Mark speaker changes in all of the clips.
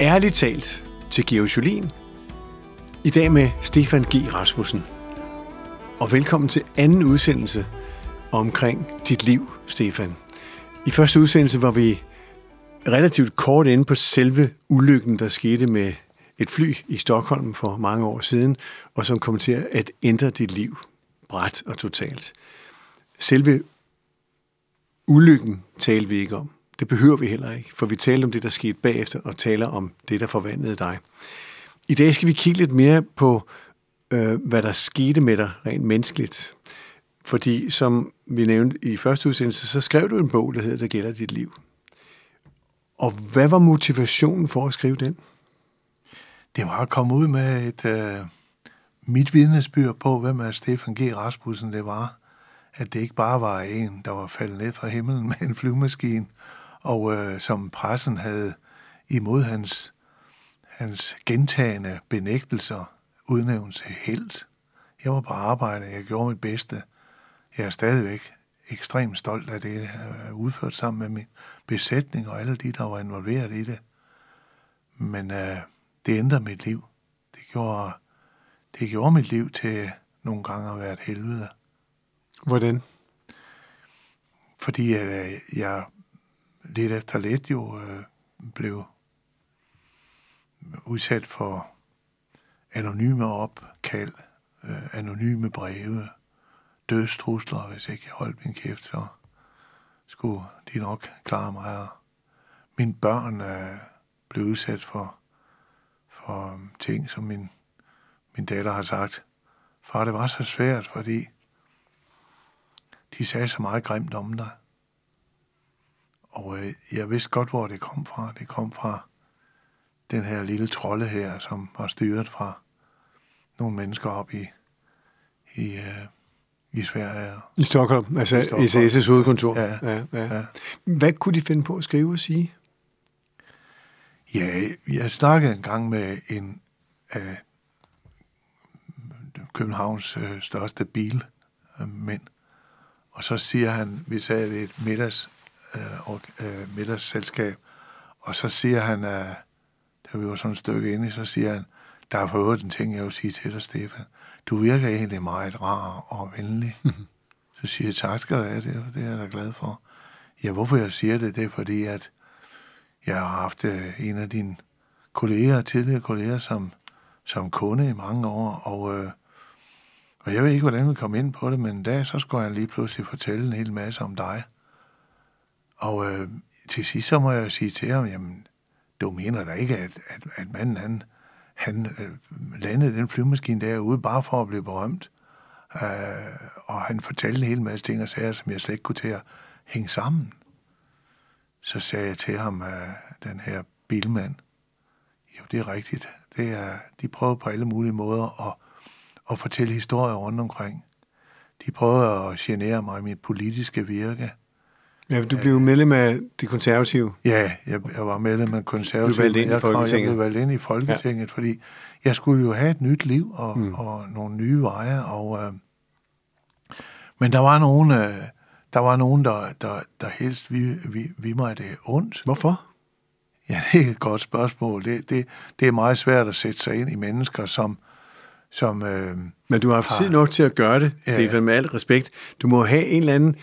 Speaker 1: Ærligt talt til Georg Jolin. I dag med Stefan G. Rasmussen. Og velkommen til anden udsendelse omkring dit liv, Stefan. I første udsendelse var vi relativt kort inde på selve ulykken, der skete med et fly i Stockholm for mange år siden, og som kom til at ændre dit liv bræt og totalt. Selve ulykken taler vi ikke om. Det behøver vi heller ikke, for vi taler om det, der skete bagefter, og taler om det, der forvandlede dig. I dag skal vi kigge lidt mere på, øh, hvad der skete med dig rent menneskeligt. Fordi, som vi nævnte i første udsendelse, så skrev du en bog, der hedder Der gælder dit liv. Og hvad var motivationen for at skrive den?
Speaker 2: Det var at komme ud med et øh, mit vidnesbyrd på, hvem er Stefan G. Rasmussen det var. At det ikke bare var en, der var faldet ned fra himlen med en flyvemaskine, og øh, som pressen havde imod hans, hans gentagende benægtelser udnævnt til helt. Jeg var på arbejde, jeg gjorde mit bedste. Jeg er stadigvæk ekstremt stolt af det, jeg har udført sammen med min besætning og alle de, der var involveret i det. Men øh, det ændrede mit liv. Det gjorde, det gjorde mit liv til nogle gange at være et helvede.
Speaker 1: Hvordan?
Speaker 2: Fordi at, øh, jeg lidt efter lidt jo øh, blev udsat for anonyme opkald, øh, anonyme breve, dødstrusler, hvis ikke jeg holdt min kæft, så skulle de nok klare mig. Og mine børn øh, blev udsat for, for øh, ting, som min, min datter har sagt. Far, det var så svært, fordi de sagde så meget grimt om dig. Og øh, jeg vidste godt, hvor det kom fra. Det kom fra den her lille trolde her, som var styret fra nogle mennesker op i, i, øh, i Sverige.
Speaker 1: I Stockholm, altså. SAS's hovedkontor.
Speaker 2: Ja,
Speaker 1: ja, ja.
Speaker 2: ja.
Speaker 1: Hvad kunne de finde på at skrive og sige?
Speaker 2: Ja, jeg snakkede en gang med en af Københavns øh, største bilmænd, og så siger han, vi sad ved et middags, øh, og, øh, middagsselskab, og så siger han, øh, da vi var sådan et stykke inde, så siger han, der er for øvrigt en ting, jeg vil sige til dig, Stefan. Du virker egentlig meget rar og venlig. Mm-hmm. Så siger jeg, tak skal du have, det, det er jeg da glad for. Ja, hvorfor jeg siger det, det er fordi, at jeg har haft øh, en af dine kolleger, tidligere kolleger, som, som kunde i mange år, og, øh, og jeg ved ikke, hvordan vi kom ind på det, men en dag, så skulle han lige pludselig fortælle en hel masse om dig. Og øh, til sidst, så må jeg sige til ham, jamen, du mener da ikke, at, at, at manden, han, han øh, landede den flyvemaskine derude bare for at blive berømt. Øh, og han fortalte en hel masse ting og sager, som jeg slet ikke kunne til at hænge sammen. Så sagde jeg til ham, øh, den her bilmand, jo, det er rigtigt. Det er, de prøver på alle mulige måder at, at fortælle historier rundt omkring. De prøver at genere mig i mit politiske virke.
Speaker 1: Ja, du blev medlem af det konservative.
Speaker 2: Ja, jeg, jeg var medlem af konservative.
Speaker 1: Du valgte ind i
Speaker 2: jeg,
Speaker 1: Folketinget.
Speaker 2: Jeg blev valgt ind i Folketinget, ja. fordi jeg skulle jo have et nyt liv og, mm. og nogle nye veje. Og, øh, men der var nogen, øh, der, var nogen der, der, der helst vi, vi, vi mig det ondt.
Speaker 1: Hvorfor?
Speaker 2: Ja, det er et godt spørgsmål. Det, det, det er meget svært at sætte sig ind i mennesker, som... som øh,
Speaker 1: Men du har haft tid nok til at gøre det,
Speaker 2: Ja.
Speaker 1: Stefan, med al respekt. Du må have en eller anden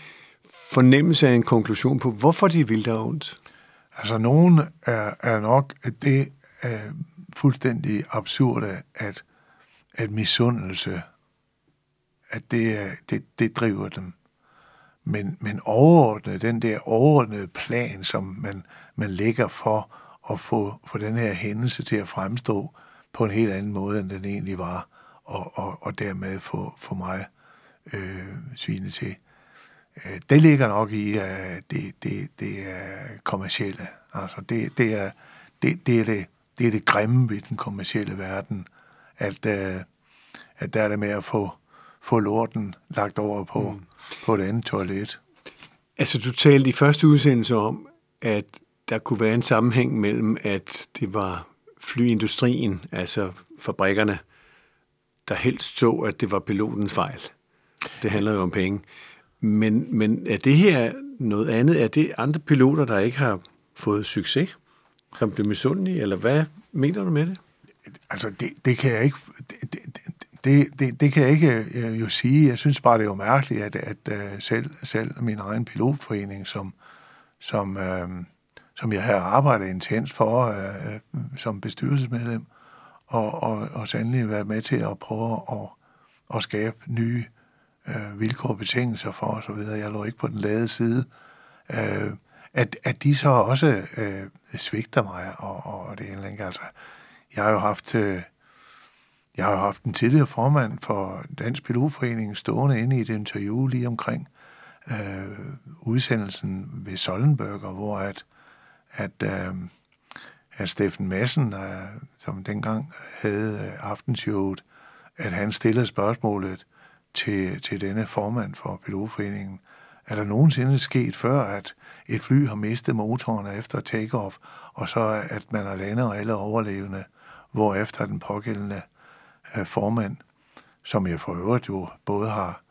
Speaker 1: fornemmelse af en konklusion på, hvorfor de vil der ondt.
Speaker 2: Altså, nogen er, er nok det er fuldstændig absurde, at, at misundelse, at det, er, det, det driver dem. Men, men overordnet, den der overordnede plan, som man, man lægger for at få, for den her hændelse til at fremstå på en helt anden måde, end den egentlig var, og, og, og dermed få, få mig øh, svine til. Øh, det ligger nok i, at det, det, det er kommercielle. Altså, det, det, er, det, det, er det, det er det grimme ved den kommercielle verden, at, øh, at der er det med at få, få lorten lagt over på, mm. på et andet toilet.
Speaker 1: Altså, du talte i første udsendelse om, at der kunne være en sammenhæng mellem, at det var flyindustrien, altså fabrikkerne, der helst så, at det var pilotens fejl. Det handler jo om penge. Men, men er det her noget andet? Er det andre piloter, der ikke har fået succes? som blev misundelige, eller hvad mener du med det?
Speaker 2: Altså, det, det kan jeg ikke... Det, det, det, det, det kan jeg ikke øh, jo sige. Jeg synes bare, det er jo mærkeligt, at, at øh, selv, selv min egen pilotforening, som, som, øh, som jeg har arbejdet intens for øh, øh som bestyrelsesmedlem, og, og, og sandelig været med til at prøve at, at skabe nye øh, vilkår og betingelser for osv. Jeg lå ikke på den lade side. øh, at, at de så også øh, svigter mig, og, og det er en Altså, jeg har jo haft... Øh, jeg har haft en tidligere formand for Dansk Pilotforening stående inde i et interview lige omkring øh, udsendelsen ved Sollenberger, hvor at, at, øh, at Steffen Madsen, øh, som dengang havde øh, aftenshowet, at han stillede spørgsmålet til, til denne formand for Pilotforeningen. Er der nogensinde sket før, at et fly har mistet motoren efter takeoff, og så at man har landet alle overlevende, hvorefter den pågældende øh, formand, som jeg for øvrigt jo både har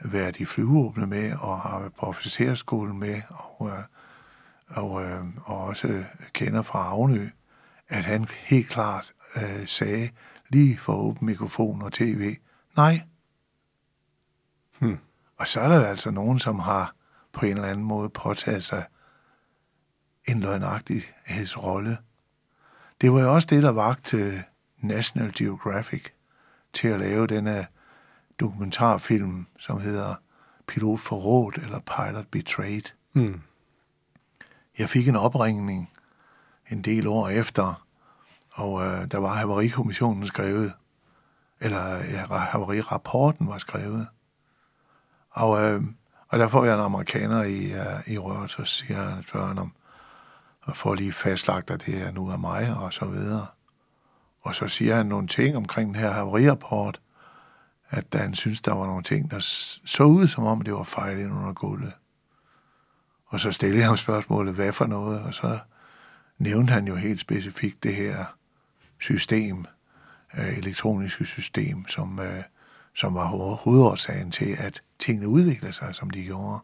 Speaker 2: været i flyvåbnet med, og har været på officerskolen med, og, øh, og, øh, og også kender fra Avnø, at han helt klart øh, sagde, lige for åben mikrofon og tv, nej. Hmm. Og så er der altså nogen, som har på en eller anden måde påtaget sig en løgnagtighedsrolle. Det var jo også det, der vagte National Geographic til at lave denne dokumentarfilm, som hedder Pilot forrådt eller Pilot Betrayed. Mm. Jeg fik en opringning en del år efter, og øh, der var Havarikommissionen skrevet, eller ja, Havarierapporten var skrevet. Og, øh, og der får jeg en amerikaner i, øh, i røret, så siger han, spørger han om, og får lige fastlagt, at det er nu af mig, og så videre. Og så siger han nogle ting omkring den her havariapport, at han synes, der var nogle ting, der så ud, som om det var fejl ind under gulvet. Og så stillede jeg ham spørgsmålet, hvad for noget, og så nævnte han jo helt specifikt det her system, øh, elektroniske system, som, øh, som var hovedårsagen til, at tingene udviklede sig, som de gjorde,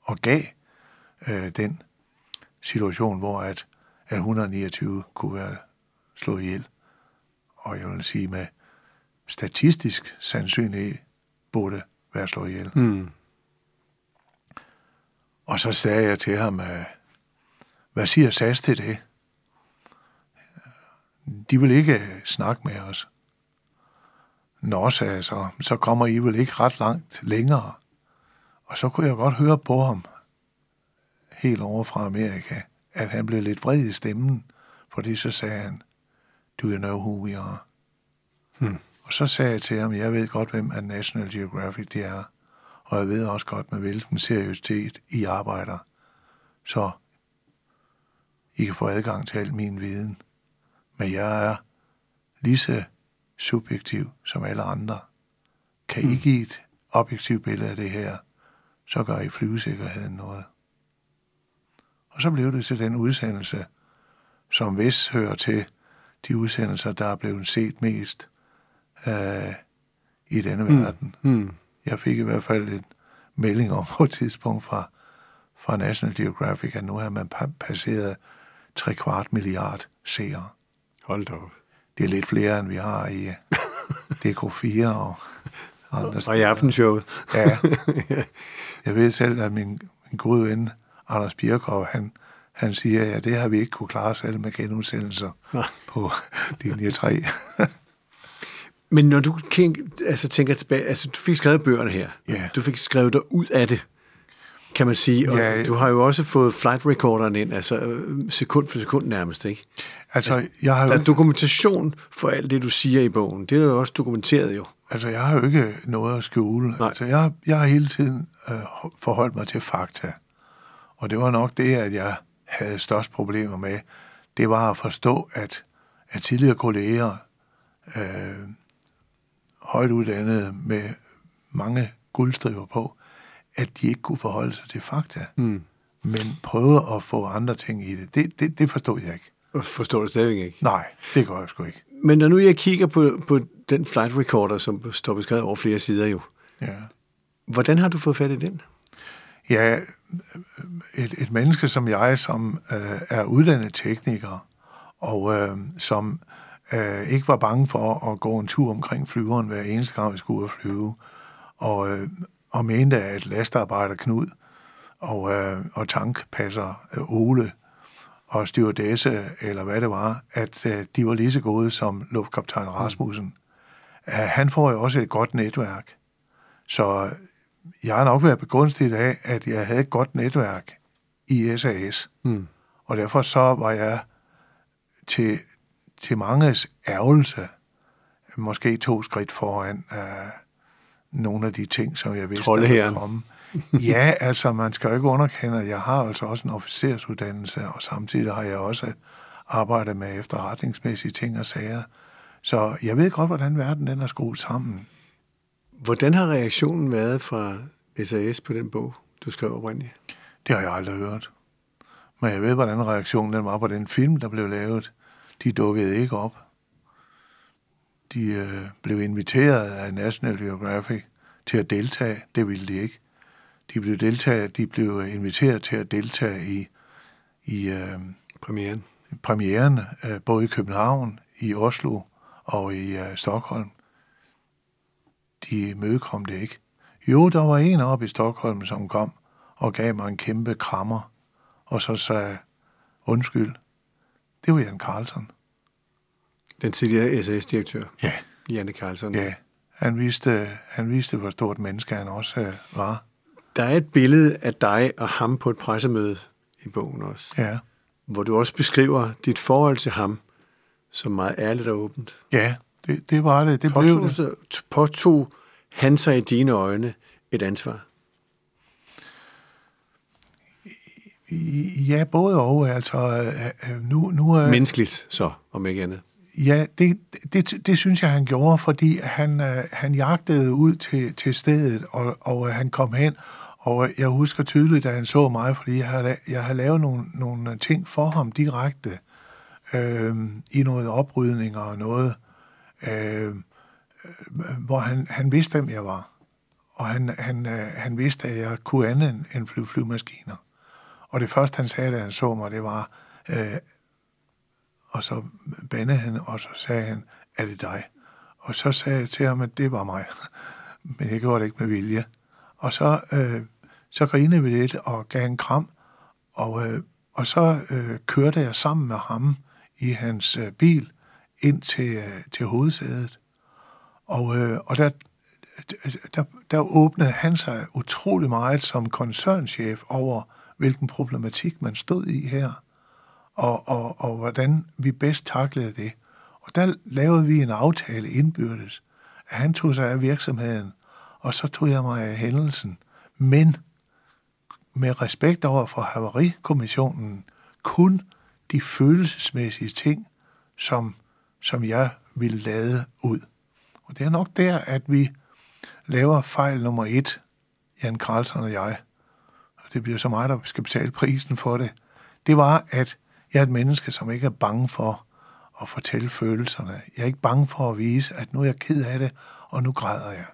Speaker 2: og gav øh, den situation, hvor at, at 129 kunne være slået ihjel og jeg vil sige med statistisk sandsynlighed burde være slået ihjel. Mm. Og så sagde jeg til ham, hvad siger SAS til det? De vil ikke snakke med os. Nå, sagde jeg så, så kommer I vel ikke ret langt længere. Og så kunne jeg godt høre på ham, helt over fra Amerika, at han blev lidt vred i stemmen, fordi så sagde han, Do you know who we are? Hmm. Og så sagde jeg til ham, jeg ved godt, hvem er National Geographic de er, og jeg ved også godt, med hvilken seriøsitet I arbejder. Så I kan få adgang til al min viden. Men jeg er lige så subjektiv som alle andre. Kan I hmm. give et objektivt billede af det her, så gør I flyvesikkerheden noget. Og så blev det til den udsendelse, som vist hører til de udsendelser, der er blevet set mest øh, i denne mm. verden. Mm. Jeg fik i hvert fald en melding om på et tidspunkt fra, fra National Geographic, at nu har man passeret 3 kvart milliard seere.
Speaker 1: Hold da op.
Speaker 2: Det er lidt flere, end vi har i øh, DK4 og andre
Speaker 1: Og i aftenshowet.
Speaker 2: ja. Jeg ved selv, at min, min gode ven, Anders Birkov, han, han siger, at ja, det har vi ikke kunne klare selv med genudsendelser på linje 3.
Speaker 1: Men når du altså, tænker tilbage, altså du fik skrevet bøgerne her,
Speaker 2: yeah.
Speaker 1: du fik skrevet dig ud af det, kan man sige, og ja, du har jo også fået flight recorderen ind, altså øh, sekund for sekund nærmest, ikke?
Speaker 2: Altså, altså jeg har jo...
Speaker 1: Der er dokumentation for alt det, du siger i bogen. Det er jo også dokumenteret jo.
Speaker 2: Altså, jeg har jo ikke noget at skjule. Nej. Altså, jeg, jeg har hele tiden øh, forholdt mig til fakta. Og det var nok det, at jeg havde størst problemer med. Det var at forstå, at, at tidligere kolleger øh, højt uddannede med mange guldstriver på, at de ikke kunne forholde sig til fakta, mm. men prøve at få andre ting i det. Det, det, det forstod jeg ikke.
Speaker 1: Forstår du stadig ikke?
Speaker 2: Nej, det gør jeg sgu ikke.
Speaker 1: Men når nu jeg kigger på, på den flight recorder, som står beskrevet over flere sider jo,
Speaker 2: ja.
Speaker 1: hvordan har du fået fat i den?
Speaker 2: Ja, et, et menneske som jeg, som øh, er uddannet tekniker, og øh, som øh, ikke var bange for at gå en tur omkring flyveren hver eneste gang, vi skulle ud og flyve, og, øh, og mente, at lastarbejder Knud og, øh, og tankpasser øh, Ole og stewardesse, eller hvad det var, at øh, de var lige så gode som luftkaptajn Rasmussen. Mm. Uh, han får jo også et godt netværk. Så jeg har nok været begunstiget af, at jeg havde et godt netværk i SAS. Mm. Og derfor så var jeg til, til manges ærgelse måske to skridt foran uh, nogle af de ting, som jeg vidste, der ville komme. ja, altså man skal jo ikke underkende, at jeg har altså også en officersuddannelse, og samtidig har jeg også arbejdet med efterretningsmæssige ting og sager. Så jeg ved godt, hvordan verden den er skruet sammen.
Speaker 1: Hvordan har reaktionen været fra SAS på den bog, du skrev oprindeligt?
Speaker 2: Det har jeg aldrig hørt. Men jeg ved, hvordan reaktionen den var på den film, der blev lavet. De dukkede ikke op. De øh, blev inviteret af National Geographic til at deltage. Det ville de ikke. De blev, deltage, de blev inviteret til at deltage i, i øh,
Speaker 1: premieren,
Speaker 2: premieren øh, både i København, i Oslo og i øh, Stockholm. De mødekom det ikke. Jo, der var en oppe i Stockholm, som kom og gav mig en kæmpe krammer, og så sagde, undskyld, det var Jan Carlsen.
Speaker 1: Den tidligere SAS-direktør?
Speaker 2: Ja.
Speaker 1: Janne Carlsen?
Speaker 2: Ja. Han viste, han viste, hvor stort menneske han også øh, var.
Speaker 1: Der er et billede af dig og ham på et pressemøde i bogen også.
Speaker 2: Ja.
Speaker 1: Hvor du også beskriver dit forhold til ham som meget ærligt og åbent.
Speaker 2: Ja, det, det var det. Det
Speaker 1: påtog, blev det. Påtog han sig i dine øjne et ansvar?
Speaker 2: Ja, både og. Altså, øh, øh, nu, nu er...
Speaker 1: Menneskeligt så, om ikke andet.
Speaker 2: Ja, det, det, det synes jeg, han gjorde, fordi han, øh, han jagtede ud til, til stedet, og, og øh, han kom hen, og øh, jeg husker tydeligt, at han så mig, fordi jeg havde, jeg havde lavet nogle, nogle ting for ham direkte, øh, i noget oprydning og noget, øh, hvor han, han vidste, hvem jeg var. Og han, han, øh, han vidste, at jeg kunne andet end flyve flyvemaskiner. Og det første, han sagde, da han så mig, det var, øh, og så bandede han, og så sagde han, er det dig? Og så sagde jeg til ham, at det var mig. Men jeg gjorde det ikke med vilje. Og så, øh, så grinede vi lidt og gav en kram, og, øh, og så øh, kørte jeg sammen med ham i hans øh, bil ind til, øh, til hovedsædet. Og, øh, og der, der, der åbnede han sig utrolig meget som koncernchef over, hvilken problematik man stod i her, og, og, og hvordan vi bedst taklede det. Og der lavede vi en aftale indbyrdes, at han tog sig af virksomheden, og så tog jeg mig af hændelsen. Men med respekt over for Havarikommissionen, kun de følelsesmæssige ting, som, som jeg ville lade ud. Og det er nok der, at vi laver fejl nummer et, Jan Karlsson og jeg, og det bliver så mig, der skal betale prisen for det, det var, at jeg er et menneske, som ikke er bange for at fortælle følelserne. Jeg er ikke bange for at vise, at nu er jeg ked af det, og nu græder jeg.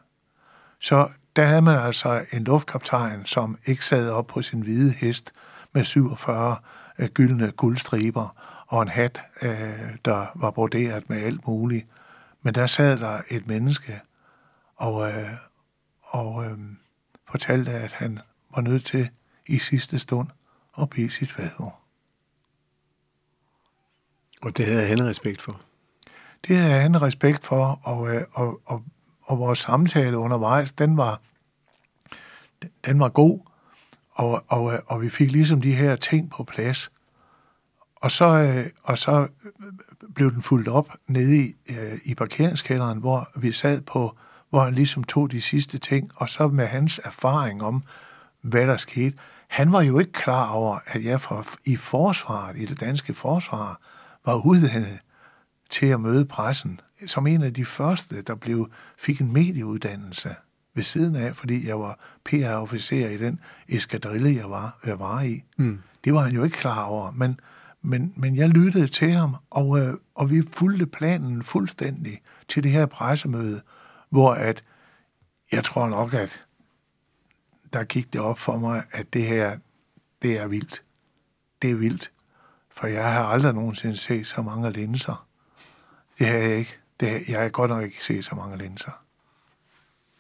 Speaker 2: Så der havde man altså en luftkaptajn, som ikke sad op på sin hvide hest med 47 øh, gyldne guldstriber og en hat, øh, der var broderet med alt muligt. Men der sad der et menneske og, øh, og øh, fortalte, at han var nødt til i sidste stund at blive sit fader.
Speaker 1: Og det havde han respekt for?
Speaker 2: Det havde han respekt for, og, øh, og, og, og vores samtale undervejs, den var, den var god, og, og, øh, og vi fik ligesom de her ting på plads. Og så, øh, og så blev den fuldt op nede i, i parkeringskælderen, hvor vi sad på, hvor han ligesom tog de sidste ting, og så med hans erfaring om, hvad der skete. Han var jo ikke klar over, at jeg fra, i forsvaret, i det danske forsvar, var uddannet til at møde pressen, som en af de første, der blev, fik en medieuddannelse ved siden af, fordi jeg var PR-officer i den eskadrille, jeg var, jeg var i. Mm. Det var han jo ikke klar over, men, men, men jeg lyttede til ham, og, øh, og vi fulgte planen fuldstændig til det her pressemøde, hvor at, jeg tror nok, at der gik det op for mig, at det her, det er vildt. Det er vildt. For jeg har aldrig nogensinde set så mange linser. Det har jeg ikke. Det, jeg har godt nok ikke set så mange linser.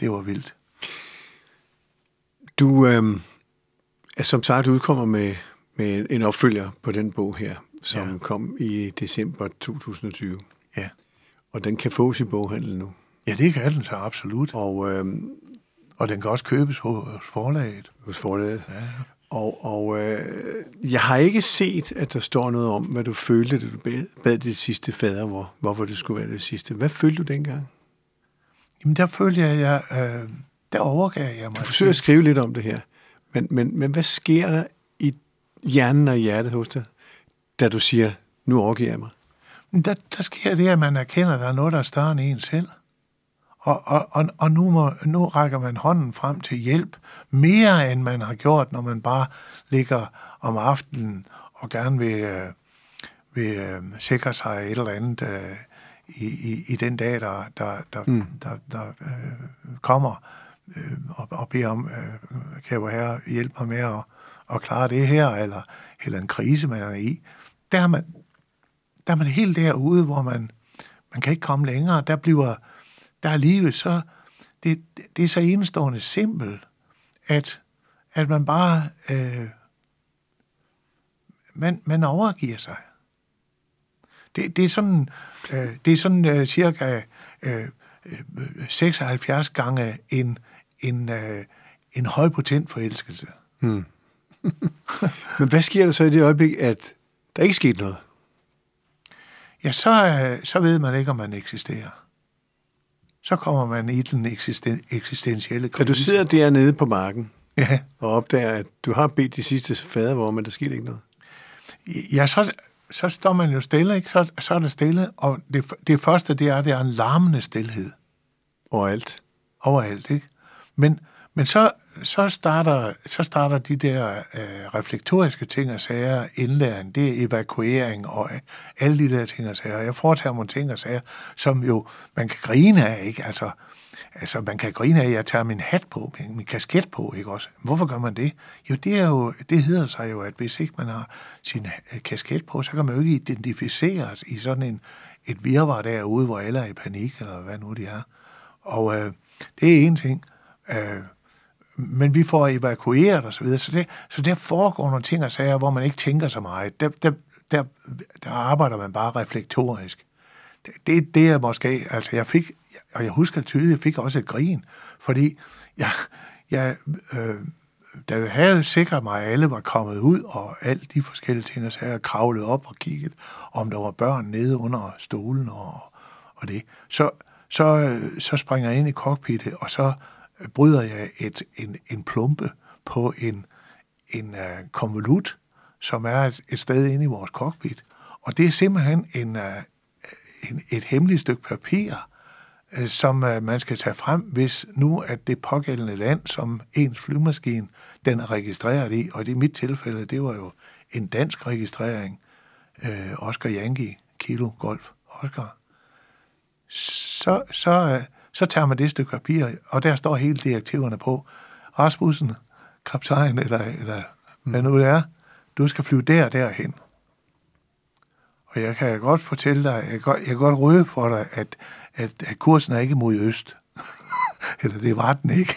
Speaker 2: Det var vildt.
Speaker 1: Du øh, er som sagt udkommer med, med en opfølger på den bog her, som ja. kom i december 2020.
Speaker 2: Ja.
Speaker 1: Og den kan fås i boghandlen nu.
Speaker 2: Ja, det kan den så absolut.
Speaker 1: Og, øh,
Speaker 2: Og den kan også købes hos forlaget.
Speaker 1: hos forlaget.
Speaker 2: Ja.
Speaker 1: Og, og øh, jeg har ikke set, at der står noget om, hvad du følte, da du bad, bad det sidste fader, hvor, hvorfor det skulle være det sidste. Hvad følte du dengang?
Speaker 2: Jamen, der følte jeg, jeg øh, der overgav jeg mig.
Speaker 1: Du forsøger at skrive lidt om det her. Men, men, men hvad sker der i hjernen og hjertet hos dig, da du siger, nu overgiver jeg mig?
Speaker 2: Der, der sker det, at man erkender, at der er noget, der er større end en selv. Og, og, og, og nu, må, nu rækker man hånden frem til hjælp, mere end man har gjort, når man bare ligger om aftenen og gerne vil, øh, vil øh, sikre sig et eller andet øh, i, i, i den dag, der, der, der, mm. der, der øh, kommer øh, og, og beder om, øh, kan jeg herre hjælpe mig med at, at klare det her, eller, eller en krise, man er i. Der er man, der er man helt derude, hvor man, man kan ikke komme længere. Der bliver, der er livet så, det, det er så enestående simpelt, at, at man bare, øh, man, man overgiver sig. Det, det er sådan, øh, det er sådan øh, cirka øh, øh, 76 gange en, en, øh, en højpotent forelskelse.
Speaker 1: Men hvad sker der så i det øjeblik, at der ikke skete noget?
Speaker 2: Ja, så, øh, så ved man ikke, om man eksisterer. Så kommer man i den eksisten, eksistentielle
Speaker 1: Da du
Speaker 2: krise.
Speaker 1: sidder dernede på marken
Speaker 2: Ja,
Speaker 1: og opdager, at du har bedt de sidste fader, hvor men der skete ikke noget.
Speaker 2: ja så, så står man jo stille, ikke? Så, så er det stille, og det, det første, det er, det er en larmende stillhed
Speaker 1: Overalt.
Speaker 2: overalt, ikke? Men, men så, så, starter, så starter de der øh, reflektoriske ting og sager, indlæring, det er evakuering og øh, alle de der ting og sager. Jeg foretager nogle ting og sager, som jo man kan grine af, ikke? Altså, altså man kan grine af, at jeg tager min hat på, min, min kasket på, ikke også? Hvorfor gør man det? Jo, det, er jo, det hedder sig jo, at hvis ikke man har sin øh, kasket på, så kan man jo ikke identificeres i sådan en, et virvar derude, hvor alle er i panik, eller hvad nu de er. Og øh, det er en ting. Øh, men vi får evakueret osv. så videre. Så, det, så der foregår nogle ting og sager, hvor man ikke tænker så meget. Der, der, der, der arbejder man bare reflektorisk. Det, det, det er måske, altså jeg fik, og jeg husker tydeligt, jeg fik også et grin, fordi jeg, jeg øh, da jeg havde sikret mig, at alle var kommet ud, og alle de forskellige ting, og så havde jeg kravlet op og kigget, om der var børn nede under stolen og, og det. Så, så, øh, så springer jeg ind i cockpittet, og så bryder jeg et, en, en plumpe på en, en uh, konvolut, som er et, et sted inde i vores cockpit. Og det er simpelthen en, uh, en, et hemmeligt stykke papir, øh, som øh, man skal tage frem, hvis nu at det pågældende land, som ens flymaskine, den er registreret i, og i mit tilfælde, det var jo en dansk registrering, øh, Oscar Yankee, Kilo Golf Oscar, så, så, øh, så tager man det stykke papir, og der står hele direktiverne på. Rasmussen, kaptajn, eller, eller hvad nu det er, du skal flyve der og derhen. Og jeg kan godt fortælle dig, jeg kan godt, jeg kan godt røde for dig, at, at, at kursen er ikke mod øst. Eller det var den ikke.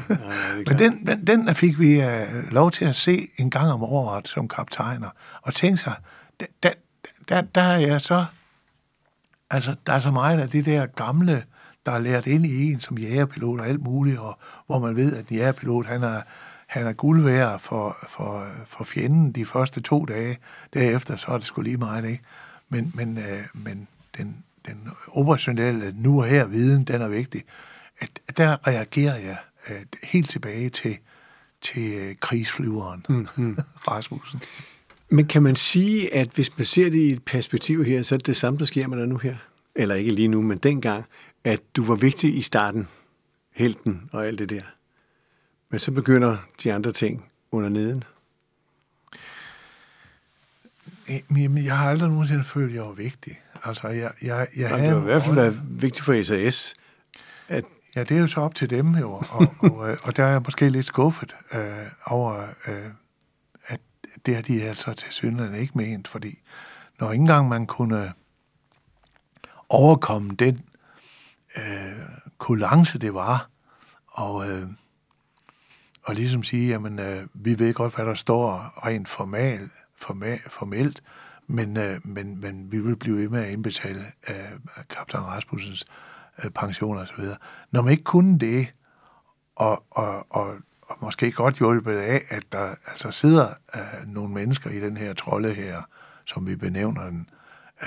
Speaker 2: Men den, den, den fik vi uh, lov til at se en gang om året som kaptajner. Og tænke sig, der, der, der, der er jeg så... Altså, der er så meget af det der gamle, der er lært ind i en som jægerpilot og alt muligt, og hvor man ved, at en jægerpilot, han er, han er guld værd for, for, for fjenden de første to dage. Derefter så er det sgu lige meget, ikke? Men, men, øh, men den, den operationelle nu og her viden, den er vigtig. At, at der reagerer jeg øh, helt tilbage til, til øh, krigsflyveren mm-hmm. Rasmussen.
Speaker 1: Men kan man sige, at hvis man ser det i et perspektiv her, så er det det samme, der sker med dig nu her? Eller ikke lige nu, men dengang, at du var vigtig i starten, helten og alt det der. Men så begynder de andre ting under neden.
Speaker 2: Jamen, jeg har aldrig nogensinde følt, at jeg var vigtig. Altså, jeg, jeg, jeg
Speaker 1: Ja,
Speaker 2: havde...
Speaker 1: det var i hvert fald været vigtigt for SAS, at
Speaker 2: Ja, det er jo så op til dem jo, og, og, øh, og der er jeg måske lidt skuffet øh, over, øh, at det har de altså til synligheden ikke ment, fordi når ikke engang man kunne overkomme den øh, kulance, det var, og, øh, og ligesom sige, jamen, øh, vi ved godt, hvad der står rent formal, formal, formelt, men, øh, men, men vi vil blive ved med at indbetale øh, kaptajn Rasmussens øh, pensioner osv. Når man ikke kunne det, og, og, og, og måske godt hjulpet af, at der altså sidder øh, nogle mennesker i den her trolde her, som vi benævner den,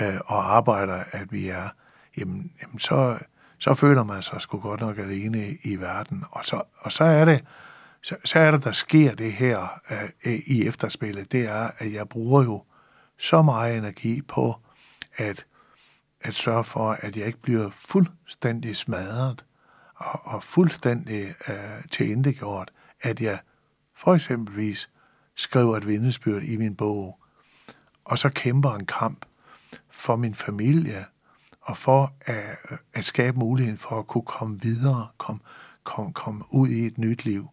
Speaker 2: øh, og arbejder, at vi er, jamen, jamen så, så føler man sig sgu godt nok alene i verden. Og så, og så er det, så, så er det, der sker det her øh, i efterspillet, det er, at jeg bruger jo så meget energi på at, at sørge for, at jeg ikke bliver fuldstændig smadret og, og fuldstændig øh, tilindegjort, at jeg for eksempelvis skriver et vidnesbyrd i min bog, og så kæmper en kamp for min familie, og for at, at skabe muligheden for at kunne komme videre, komme kom, kom ud i et nyt liv.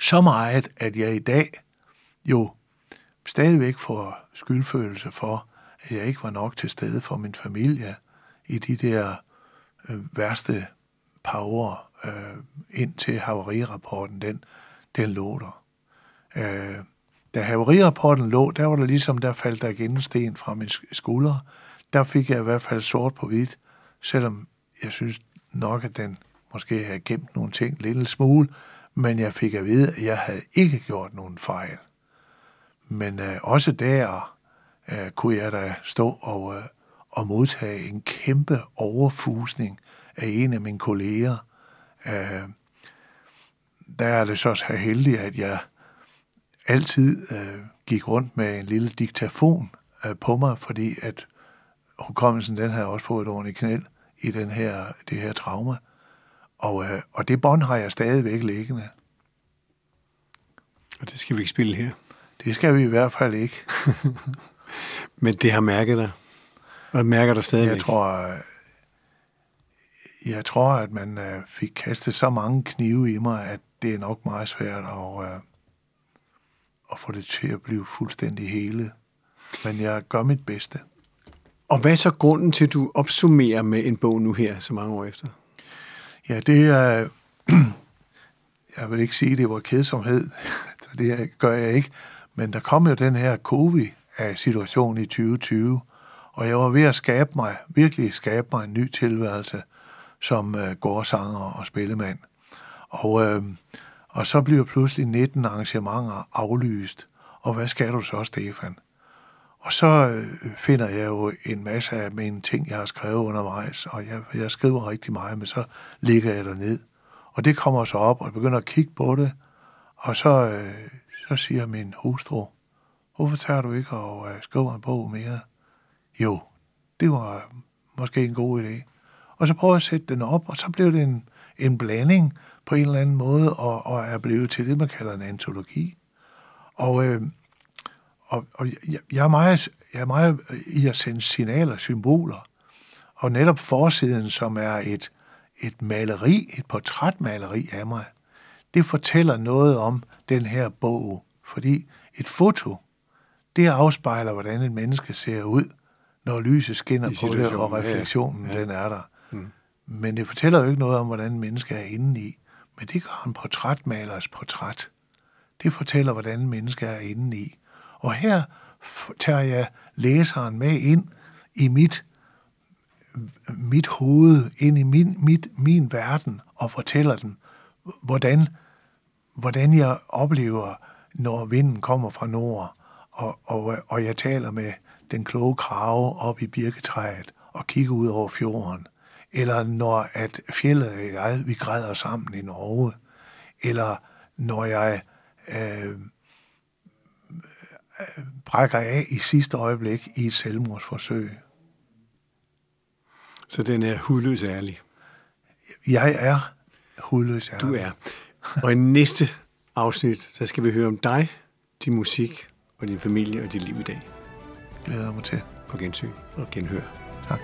Speaker 2: Så meget, at jeg i dag jo stadigvæk får skyldfølelse for, at jeg ikke var nok til stede for min familie i de der øh, værste par år, øh, indtil havarirapporten, den, den lå der. Øh, da havarirapporten lå, der var der ligesom, der faldt der igen sten fra min skulder. Der fik jeg i hvert fald sort på hvidt, selvom jeg synes nok, at den måske havde gemt nogle ting lidt smule, men jeg fik at vide, at jeg havde ikke gjort nogen fejl. Men øh, også der øh, kunne jeg da stå og, øh, og modtage en kæmpe overfusning af en af mine kolleger. Øh, der er det så så heldigt, at jeg altid øh, gik rundt med en lille diktafon øh, på mig, fordi at hukommelsen den havde også fået et ordentligt knæl i den her, det her trauma. Og, øh, og det bånd har jeg stadigvæk liggende.
Speaker 1: Og det skal vi ikke spille her.
Speaker 2: Det skal vi i hvert fald ikke.
Speaker 1: Men det har mærket dig. Og mærker dig stadigvæk.
Speaker 2: Jeg tror, jeg tror, at man øh, fik kastet så mange knive i mig, at det er nok meget svært at, øh, at få det til at blive fuldstændig hele. Men jeg gør mit bedste.
Speaker 1: Og hvad er så grunden til, at du opsummerer med en bog nu her, så mange år efter?
Speaker 2: Ja, det er... Jeg vil ikke sige, at det var kedsomhed. det gør jeg ikke. Men der kom jo den her covid-situation i 2020, og jeg var ved at skabe mig, virkelig skabe mig en ny tilværelse som øh, gårdsanger og spillemand. Og, øh, og så bliver pludselig 19 arrangementer aflyst. Og hvad skal du så, Stefan? Og så øh, finder jeg jo en masse af mine ting, jeg har skrevet undervejs, og jeg, jeg skriver rigtig meget, men så ligger jeg der ned. Og det kommer så op, og jeg begynder at kigge på det, og så, øh, så siger min hustru, hvorfor tager du ikke og øh, skriver en bog mere? Jo, det var måske en god idé. Og så prøver jeg at sætte den op, og så blev det en, en blanding på en eller anden måde, og, og er blevet til det, man kalder en antologi. Og, øh, og, og jeg, jeg, er meget, jeg er meget i at sende signaler, symboler. Og netop forsiden, som er et, et maleri, et portrætmaleri af mig, det fortæller noget om den her bog. Fordi et foto, det afspejler, hvordan et menneske ser ud, når lyset skinner på det, og refleksionen, ja, den er der. Mm. Men det fortæller jo ikke noget om, hvordan et menneske er inde i. Men det gør en portrætmalers portræt. Det fortæller, hvordan en menneske er inde i. Og her tager jeg læseren med ind i mit, mit hoved, ind i min, mit, min verden, og fortæller den, hvordan, hvordan jeg oplever, når vinden kommer fra nord, og, og, og jeg taler med den kloge krave op i birketræet og kigger ud over fjorden. Eller når at fjellet og jeg, vi græder sammen i Norge. Eller når jeg øh, brækker af i sidste øjeblik i et selvmordsforsøg.
Speaker 1: Så den er hudløs ærlig?
Speaker 2: Jeg er hudløs ærlig.
Speaker 1: Du er. Og i næste afsnit, så skal vi høre om dig, din musik og din familie og dit liv i dag.
Speaker 2: Glæder mig til.
Speaker 1: På gensyn og genhør.
Speaker 2: Tak.